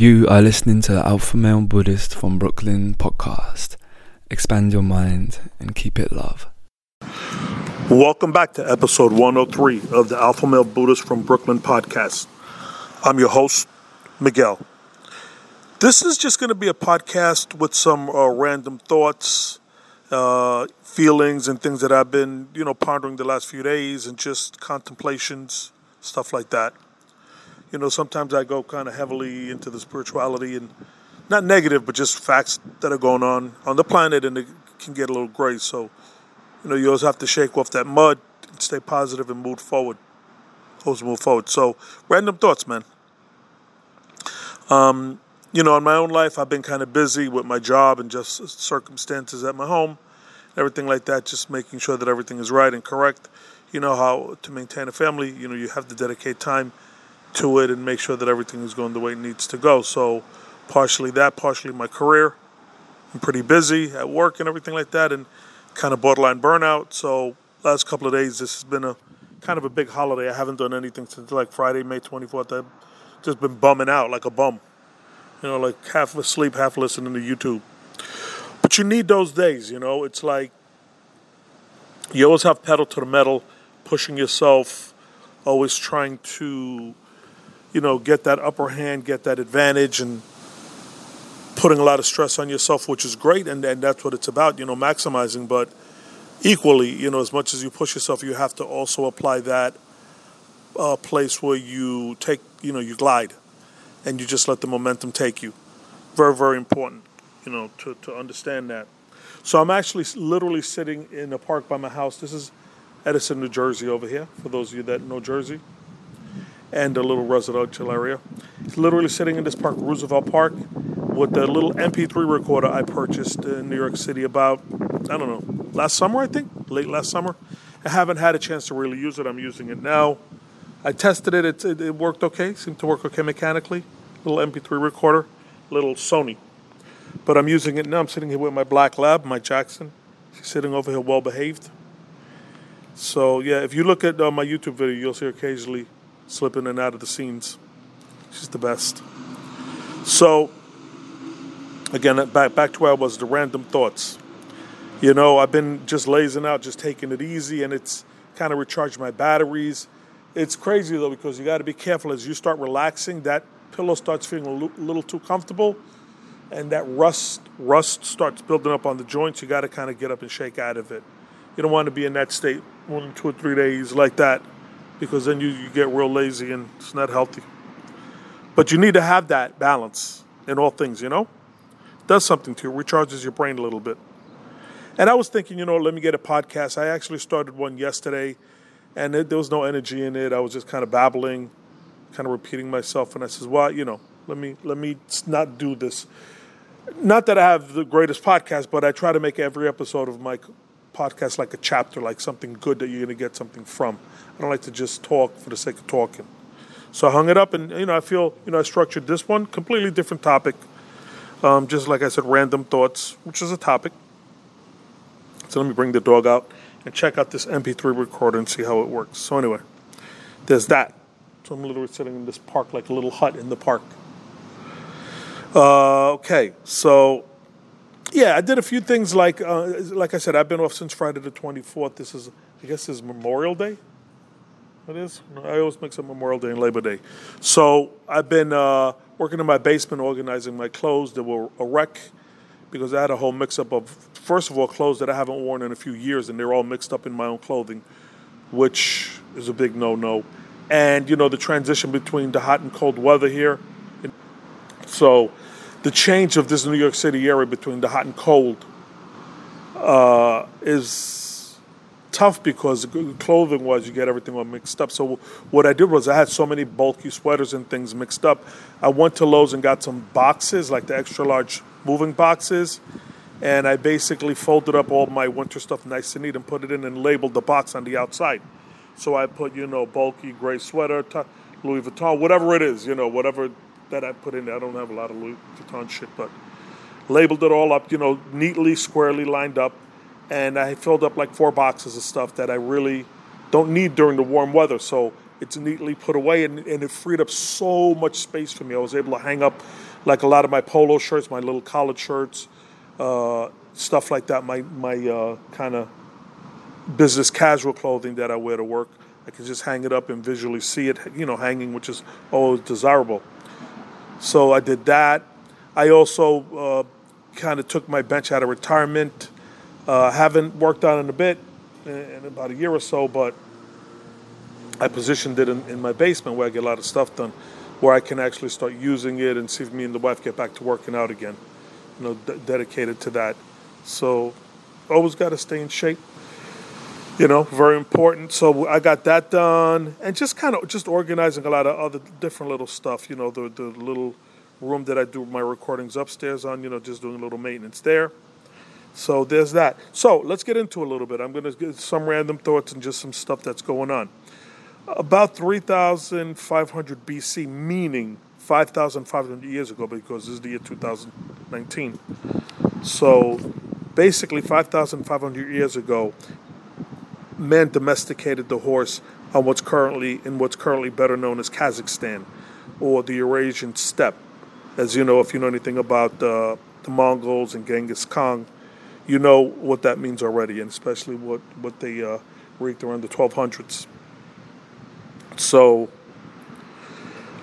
You are listening to the Alpha Male Buddhist from Brooklyn podcast. Expand your mind and keep it love. Welcome back to episode 103 of the Alpha Male Buddhist from Brooklyn podcast. I'm your host, Miguel. This is just going to be a podcast with some uh, random thoughts, uh, feelings, and things that I've been, you know, pondering the last few days and just contemplations, stuff like that. You know, sometimes I go kind of heavily into the spirituality and not negative, but just facts that are going on on the planet and it can get a little gray. So, you know, you always have to shake off that mud and stay positive and move forward. Always move forward. So, random thoughts, man. Um, you know, in my own life, I've been kind of busy with my job and just circumstances at my home, everything like that, just making sure that everything is right and correct. You know how to maintain a family, you know, you have to dedicate time to it and make sure that everything is going the way it needs to go. So, partially that, partially my career. I'm pretty busy at work and everything like that, and kind of borderline burnout. So, last couple of days, this has been a kind of a big holiday. I haven't done anything since like Friday, May 24th. I've just been bumming out like a bum. You know, like half asleep, half listening to YouTube. But you need those days, you know. It's like you always have pedal to the metal, pushing yourself, always trying to, you know, get that upper hand, get that advantage, and putting a lot of stress on yourself, which is great, and, and that's what it's about, you know, maximizing. But equally, you know, as much as you push yourself, you have to also apply that uh, place where you take, you know, you glide and you just let the momentum take you. Very, very important, you know, to, to understand that. So I'm actually literally sitting in a park by my house. This is Edison, New Jersey, over here, for those of you that know Jersey, and a little residential area. It's literally sitting in this park, Roosevelt Park, with the little MP3 recorder I purchased in New York City about, I don't know, last summer, I think, late last summer. I haven't had a chance to really use it. I'm using it now. I tested it. It, it, it worked okay. Seemed to work okay mechanically. Little MP3 recorder, little Sony. But I'm using it now. I'm sitting here with my black lab, my Jackson. She's sitting over here, well behaved. So yeah, if you look at uh, my YouTube video, you'll see occasionally slipping in and out of the scenes. She's the best. So again, back back to where I was. The random thoughts. You know, I've been just lazing out, just taking it easy, and it's kind of recharged my batteries it's crazy though because you got to be careful as you start relaxing. That pillow starts feeling a little too comfortable, and that rust rust starts building up on the joints. You got to kind of get up and shake out of it. You don't want to be in that state one, two, or three days like that, because then you, you get real lazy and it's not healthy. But you need to have that balance in all things. You know, it does something to you, recharges your brain a little bit. And I was thinking, you know, let me get a podcast. I actually started one yesterday and it, there was no energy in it. I was just kind of babbling, kind of repeating myself. And I says, "Well, you know, let me let me not do this." Not that I have the greatest podcast, but I try to make every episode of my podcast like a chapter, like something good that you're going to get something from. I don't like to just talk for the sake of talking. So I hung it up, and you know, I feel you know I structured this one completely different topic. Um, just like I said, random thoughts, which is a topic. So let me bring the dog out and check out this MP3 recorder and see how it works. So anyway, there's that. So I'm literally sitting in this park like a little hut in the park. Uh, okay, so yeah, I did a few things like uh, like I said, I've been off since Friday the 24th. This is I guess this is Memorial Day. It is. I always mix up Memorial Day and Labor Day. So I've been uh, working in my basement, organizing my clothes. There were a wreck because I had a whole mix up of, first of all, clothes that I haven't worn in a few years, and they're all mixed up in my own clothing, which is a big no no. And, you know, the transition between the hot and cold weather here. So, the change of this New York City area between the hot and cold uh, is tough because clothing wise, you get everything all mixed up. So, what I did was I had so many bulky sweaters and things mixed up. I went to Lowe's and got some boxes, like the extra large moving boxes, and I basically folded up all my winter stuff nice and neat and put it in and labeled the box on the outside. So I put, you know, bulky gray sweater, t- Louis Vuitton, whatever it is, you know, whatever that I put in there. I don't have a lot of Louis Vuitton shit, but labeled it all up, you know, neatly, squarely lined up. And I filled up like four boxes of stuff that I really don't need during the warm weather. So it's neatly put away and, and it freed up so much space for me. I was able to hang up like a lot of my polo shirts, my little collared shirts, uh, stuff like that. My my uh, kind of business casual clothing that I wear to work. I can just hang it up and visually see it, you know, hanging, which is always desirable. So I did that. I also uh, kind of took my bench out of retirement. Uh, haven't worked on it in a bit, in about a year or so, but I positioned it in, in my basement where I get a lot of stuff done, where I can actually start using it and see if me and the wife get back to working out again. You know, d- dedicated to that. So always got to stay in shape you know, very important. So I got that done, and just kind of just organizing a lot of other different little stuff. You know, the the little room that I do my recordings upstairs on. You know, just doing a little maintenance there. So there's that. So let's get into a little bit. I'm going to get some random thoughts and just some stuff that's going on. About 3,500 BC, meaning 5,500 years ago, because this is the year 2019. So basically, 5,500 years ago, man domesticated the horse on what's currently in what's currently better known as Kazakhstan or the Eurasian steppe. As you know, if you know anything about uh, the Mongols and Genghis Khan, you know what that means already, and especially what what they uh, wreaked around the 1200s. So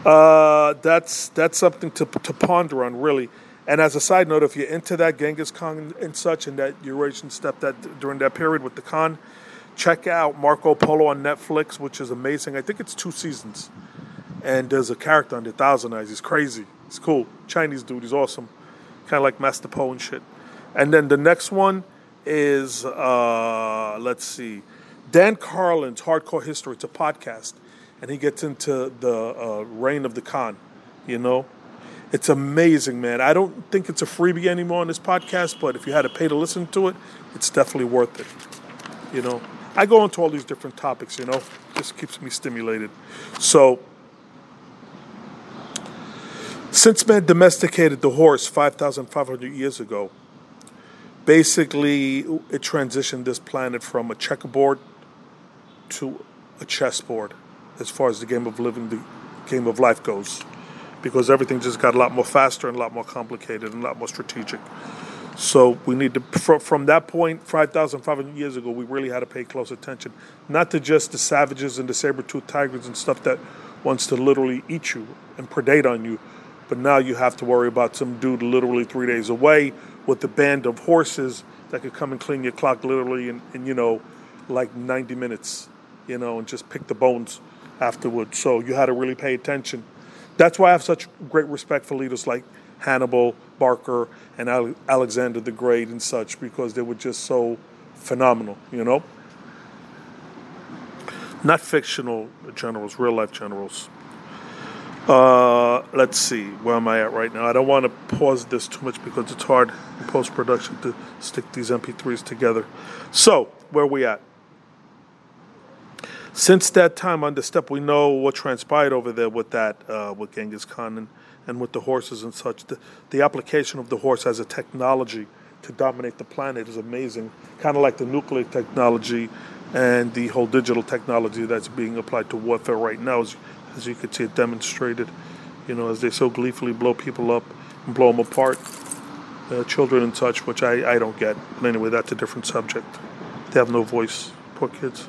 uh, that's that's something to to ponder on, really. And as a side note, if you're into that Genghis Khan and such, and that Eurasian steppe that during that period with the Khan, check out Marco Polo on Netflix, which is amazing. I think it's two seasons. And there's a character on the Thousand Eyes. He's crazy. He's cool. Chinese dude. He's awesome. Kind of like Master Po and shit. And then the next one is, uh, let's see, Dan Carlin's Hardcore History. It's a podcast. And he gets into the uh, reign of the Khan, you know? It's amazing, man. I don't think it's a freebie anymore on this podcast, but if you had to pay to listen to it, it's definitely worth it, you know? I go into all these different topics, you know, just keeps me stimulated. So, since man domesticated the horse 5,500 years ago, basically it transitioned this planet from a checkerboard to a chessboard as far as the game of living, the game of life goes, because everything just got a lot more faster and a lot more complicated and a lot more strategic. So we need to, from that point, 5,500 years ago, we really had to pay close attention, not to just the savages and the saber-toothed tigers and stuff that wants to literally eat you and predate on you, but now you have to worry about some dude literally three days away with a band of horses that could come and clean your clock literally in, in you know, like 90 minutes, you know, and just pick the bones afterwards. So you had to really pay attention. That's why I have such great respect for leaders like Hannibal, Barker, and Alexander the Great and such because they were just so phenomenal, you know? Not fictional generals, real life generals. Uh, let's see, where am I at right now? I don't want to pause this too much because it's hard in post production to stick these MP3s together. So, where are we at? Since that time on the steppe, we know what transpired over there with that, uh, with Genghis Khan and and with the horses and such. The, the application of the horse as a technology to dominate the planet is amazing, kind of like the nuclear technology and the whole digital technology that's being applied to warfare right now, as, as you can see it demonstrated, you know, as they so gleefully blow people up and blow them apart, uh, children and such, which I, I don't get. But anyway, that's a different subject. They have no voice, poor kids.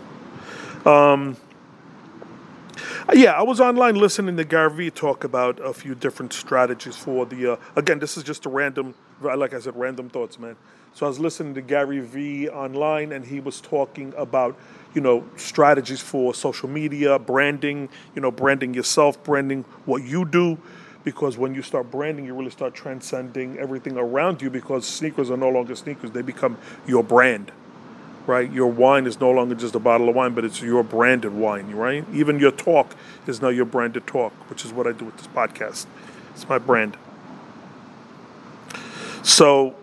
Um, yeah, I was online listening to Gary Vee talk about a few different strategies for the. Uh, again, this is just a random, like I said, random thoughts, man. So I was listening to Gary Vee online, and he was talking about, you know, strategies for social media, branding, you know, branding yourself, branding what you do, because when you start branding, you really start transcending everything around you. Because sneakers are no longer sneakers; they become your brand right? Your wine is no longer just a bottle of wine, but it's your branded wine, right? Even your talk is now your branded talk, which is what I do with this podcast. It's my brand. So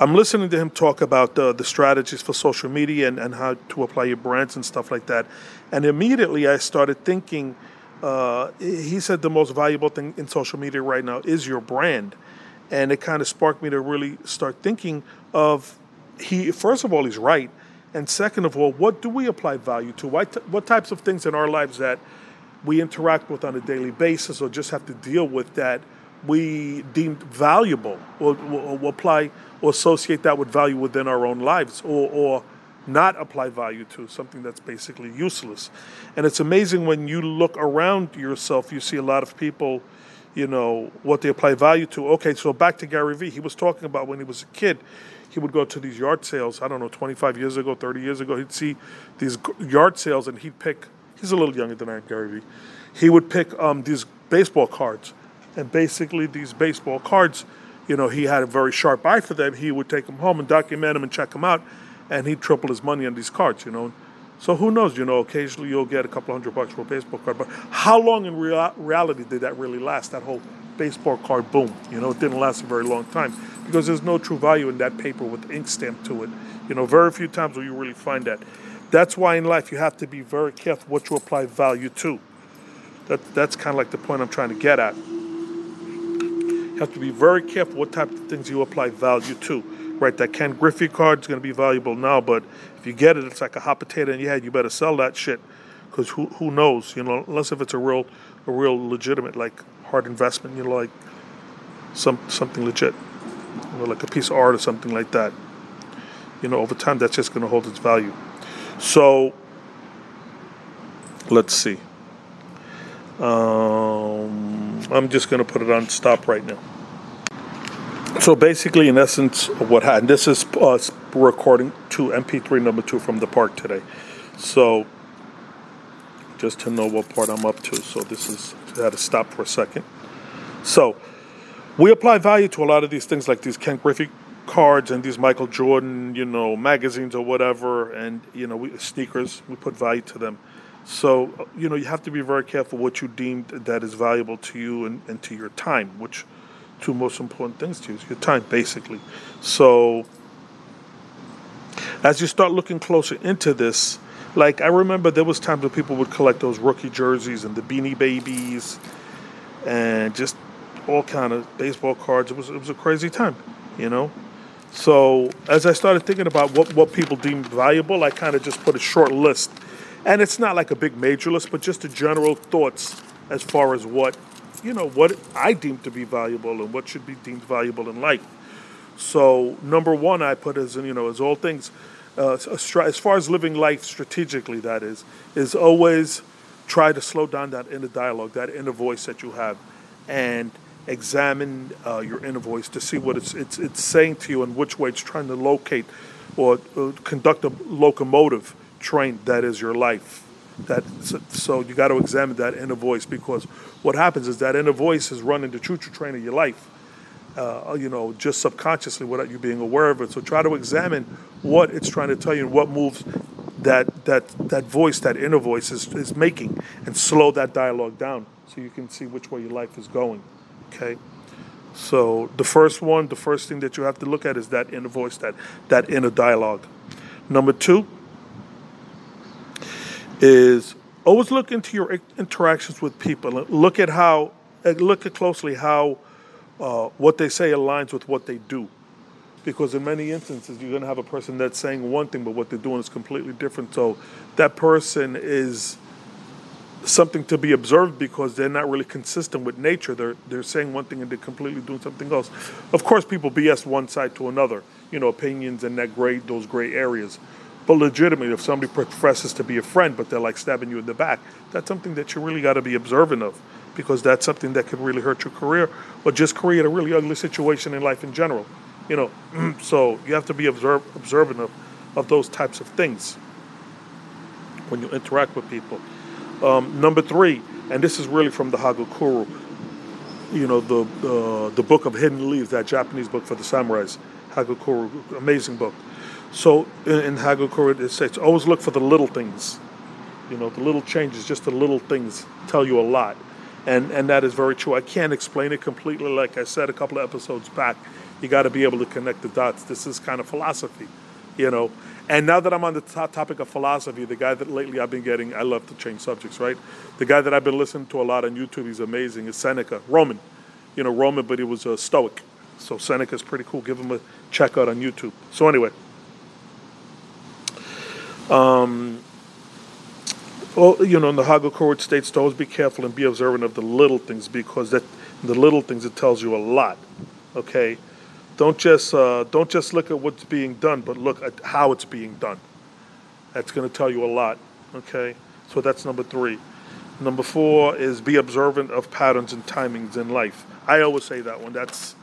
I'm listening to him talk about the, the strategies for social media and, and how to apply your brands and stuff like that. And immediately I started thinking, uh, he said the most valuable thing in social media right now is your brand. And it kind of sparked me to really start thinking of he first of all he's right, and second of all, what do we apply value to? What, t- what types of things in our lives that we interact with on a daily basis or just have to deal with that we deemed valuable or, or, or apply or associate that with value within our own lives or, or not apply value to something that's basically useless. And it's amazing when you look around yourself, you see a lot of people, you know, what they apply value to. Okay, so back to Gary Vee. He was talking about when he was a kid, he would go to these yard sales, I don't know, 25 years ago, 30 years ago, he'd see these yard sales and he'd pick, he's a little younger than I am, Gary Vee. He would pick um, these baseball cards. And basically, these baseball cards, you know, he had a very sharp eye for them. He would take them home and document them and check them out and he'd triple his money on these cards, you know. So who knows, you know, occasionally you'll get a couple hundred bucks for a baseball card. But how long in rea- reality did that really last, that whole baseball card boom? You know, it didn't last a very long time because there's no true value in that paper with ink stamped to it. You know, very few times will you really find that. That's why in life you have to be very careful what you apply value to. That, that's kind of like the point I'm trying to get at. You have to be very careful what type of things you apply value to right? That Ken Griffey card is going to be valuable now, but if you get it, it's like a hot potato in your head. You better sell that shit because who who knows? You know, unless if it's a real a real legitimate like hard investment, you know, like some something legit, you know, like a piece of art or something like that. You know, over time, that's just going to hold its value. So let's see. Um, I'm just going to put it on stop right now. So basically, in essence, what happened, this is us recording to MP3 number two from the park today. So just to know what part I'm up to. So this is, I had to stop for a second. So we apply value to a lot of these things like these Ken Griffey cards and these Michael Jordan, you know, magazines or whatever, and, you know, we, sneakers, we put value to them. So, you know, you have to be very careful what you deem that is valuable to you and, and to your time, which two most important things to you is your time, basically. So, as you start looking closer into this, like I remember there was times when people would collect those rookie jerseys and the beanie babies and just all kind of baseball cards. It was it was a crazy time, you know. So as I started thinking about what, what people deem valuable, I kind of just put a short list. And it's not like a big major list, but just the general thoughts as far as what you know, what I deem to be valuable and what should be deemed valuable in life. So number one, I put as you know, as all things, uh, as far as living life strategically, that is, is always try to slow down that inner dialogue, that inner voice that you have, and examine uh, your inner voice to see what it's, it's it's saying to you and which way it's trying to locate or uh, conduct a locomotive train that is your life. That so you got to examine that inner voice because what happens is that inner voice is running the choo-choo train of your life uh, you know just subconsciously without you being aware of it. So try to examine what it's trying to tell you and what moves that that that voice that inner voice is, is making and slow that dialogue down so you can see which way your life is going okay so the first one the first thing that you have to look at is that inner voice that that inner dialogue number two is always look into your interactions with people. Look at how, look at closely how uh, what they say aligns with what they do. Because in many instances, you're going to have a person that's saying one thing, but what they're doing is completely different. So that person is something to be observed because they're not really consistent with nature. They're they're saying one thing and they're completely doing something else. Of course, people BS one side to another. You know, opinions and that gray those gray areas. But legitimately, if somebody professes to be a friend, but they're like stabbing you in the back, that's something that you really got to be observant of because that's something that could really hurt your career or just create a really ugly situation in life in general. You know, so you have to be observe, observant of, of those types of things when you interact with people. Um, number three, and this is really from the Hagakure, you know, the, the, the book of Hidden Leaves, that Japanese book for the samurais. Hagakure, amazing book. So in, in Hagakure, it says always look for the little things. You know, the little changes, just the little things tell you a lot. And, and that is very true. I can't explain it completely. Like I said a couple of episodes back, you got to be able to connect the dots. This is kind of philosophy, you know. And now that I'm on the top topic of philosophy, the guy that lately I've been getting, I love to change subjects, right? The guy that I've been listening to a lot on YouTube, he's amazing, is Seneca, Roman. You know, Roman, but he was a Stoic. So Seneca's pretty cool. Give him a check out on YouTube. So anyway, um, well, you know, in the Hagakure states to always be careful and be observant of the little things because that The little things it tells you a lot. Okay, don't just uh, don't just look at what's being done, but look at how it's being done. That's going to tell you a lot. Okay, so that's number three. Number four is be observant of patterns and timings in life. I always say that one. That's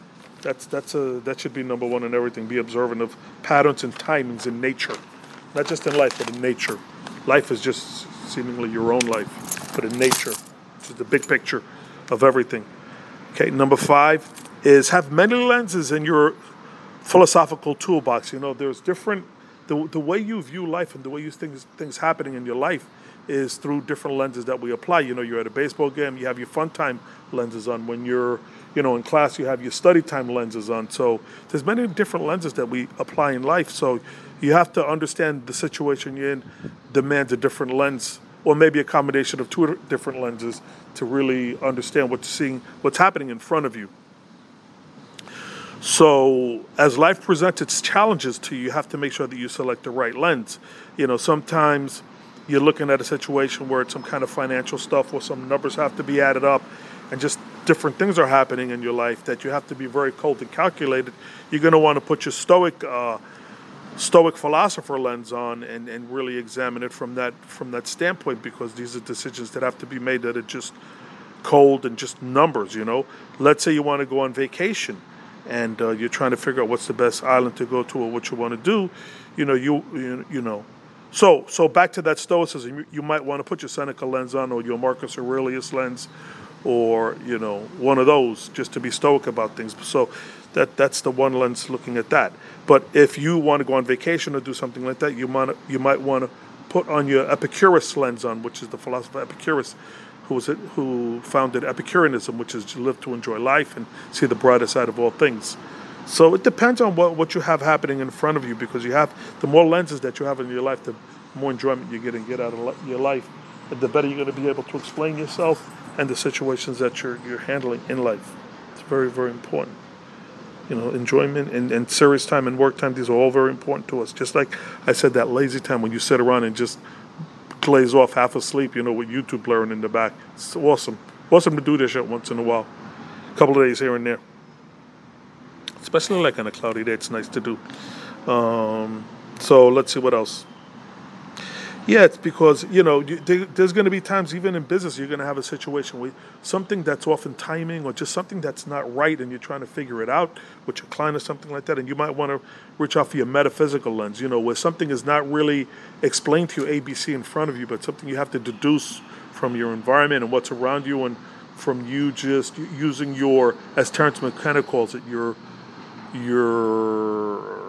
that's that's a that should be number one in everything. Be observant of patterns and timings in nature, not just in life, but in nature. Life is just seemingly your own life, but in nature, which is the big picture of everything. Okay, number five is have many lenses in your philosophical toolbox. You know, there's different the, the way you view life and the way you think things happening in your life is through different lenses that we apply. You know, you're at a baseball game, you have your fun time lenses on. When you're, you know, in class, you have your study time lenses on. So there's many different lenses that we apply in life. So you have to understand the situation you're in demands a different lens, or maybe a combination of two different lenses to really understand what's seeing, what's happening in front of you. So, as life presents its challenges to you, you have to make sure that you select the right lens. You know, sometimes you're looking at a situation where it's some kind of financial stuff where some numbers have to be added up and just different things are happening in your life that you have to be very cold and calculated. You're going to want to put your stoic, uh, stoic philosopher lens on and, and really examine it from that from that standpoint because these are decisions that have to be made that are just cold and just numbers. You know, let's say you want to go on vacation and uh, you're trying to figure out what's the best island to go to or what you want to do, you know, you you, you know. So so back to that stoicism, you, you, might want to put your Seneca lens on or your Marcus Aurelius lens, or you know one of those just to be stoic about things. So that that's the one lens looking at that. But if you want to go on vacation or do something like that, you might you might want to put on your Epicurus lens on, which is the philosopher Epicurus, who was it, who founded Epicureanism, which is to live to enjoy life and see the brighter side of all things. So it depends on what, what you have happening in front of you because you have the more lenses that you have in your life, the more enjoyment you're going to get out of your life, and the better you're going to be able to explain yourself and the situations that you're you're handling in life. It's very very important. You know, enjoyment and, and serious time and work time, these are all very important to us. Just like I said, that lazy time when you sit around and just glaze off half asleep, you know, with YouTube blaring in the back. It's awesome. Awesome to do this shit once in a while. A couple of days here and there. Especially like on a cloudy day, it's nice to do. Um, so let's see what else. Yeah, it's because you know there's going to be times even in business you're going to have a situation where something that's off in timing or just something that's not right, and you're trying to figure it out with your client or something like that, and you might want to reach out for your metaphysical lens, you know, where something is not really explained to you ABC in front of you, but something you have to deduce from your environment and what's around you, and from you just using your, as Terence McKenna calls it, your your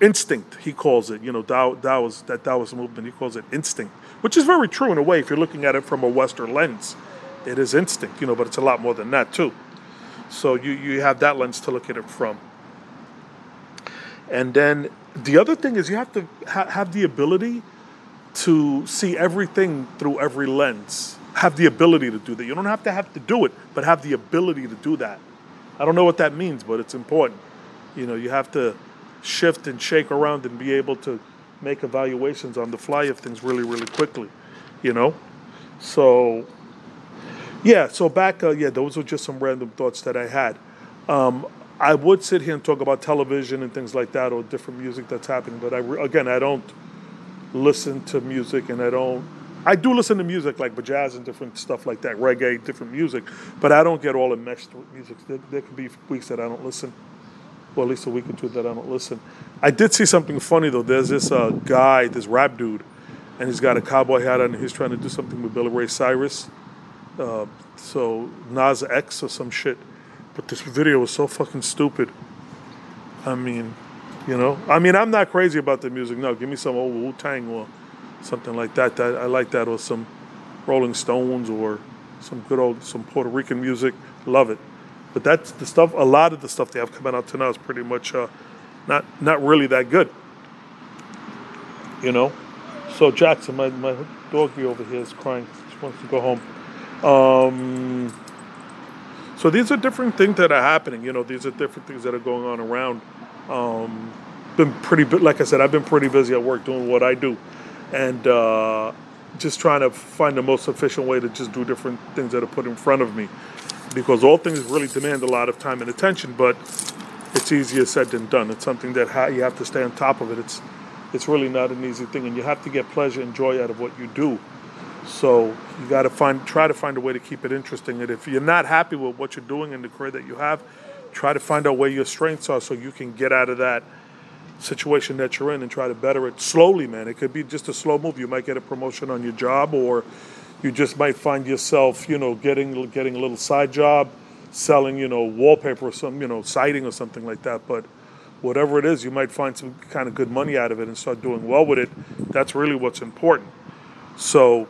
instinct, he calls it. You know, Tao, Taoist, that Taoist movement, he calls it instinct, which is very true in a way if you're looking at it from a Western lens. It is instinct, you know, but it's a lot more than that too. So you, you have that lens to look at it from. And then the other thing is you have to ha- have the ability to see everything through every lens. Have the ability to do that. You don't have to have to do it, but have the ability to do that. I don't know what that means, but it's important. You know, you have to shift and shake around and be able to make evaluations on the fly of things really, really quickly, you know? So, yeah, so back, uh, yeah, those were just some random thoughts that I had. Um, I would sit here and talk about television and things like that or different music that's happening, but I, again, I don't listen to music and I don't, I do listen to music like jazz and different stuff like that, reggae, different music, but I don't get all enmeshed with music. There, there be weeks that I don't listen well, at least a week or two that I don't listen. I did see something funny though. There's this uh, guy, this rap dude, and he's got a cowboy hat on. and He's trying to do something with Billy Ray Cyrus. Uh, so Nas X or some shit. But this video was so fucking stupid. I mean, you know, I mean, I'm not crazy about the music. No, give me some old Wu Tang or something like that. that. I like that, or some Rolling Stones or some good old some Puerto Rican music. Love it. But that's the stuff. A lot of the stuff they have coming out to now is pretty much uh, not not really that good. You know. So Jackson, my my doggy over here is crying. She wants to go home. Um, so these are different things that are happening. You know, these are different things that are going on around. Um, been pretty, like I said, I've been pretty busy at work doing what I do, and uh, just trying to find the most efficient way to just do different things that are put in front of me. Because all things really demand a lot of time and attention, but it's easier said than done. It's something that ha- you have to stay on top of it. It's it's really not an easy thing, and you have to get pleasure and joy out of what you do. So you got to find try to find a way to keep it interesting. And if you're not happy with what you're doing in the career that you have, try to find out where your strengths are so you can get out of that situation that you're in and try to better it slowly, man. It could be just a slow move. You might get a promotion on your job, or you just might find yourself, you know, getting getting a little side job, selling, you know, wallpaper or some, you know, siding or something like that. But whatever it is, you might find some kind of good money out of it and start doing well with it. That's really what's important. So.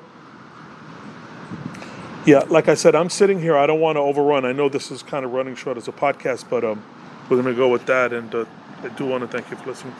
Yeah, like I said, I'm sitting here. I don't want to overrun. I know this is kind of running short as a podcast, but um, we're going to go with that. And uh, I do want to thank you for listening.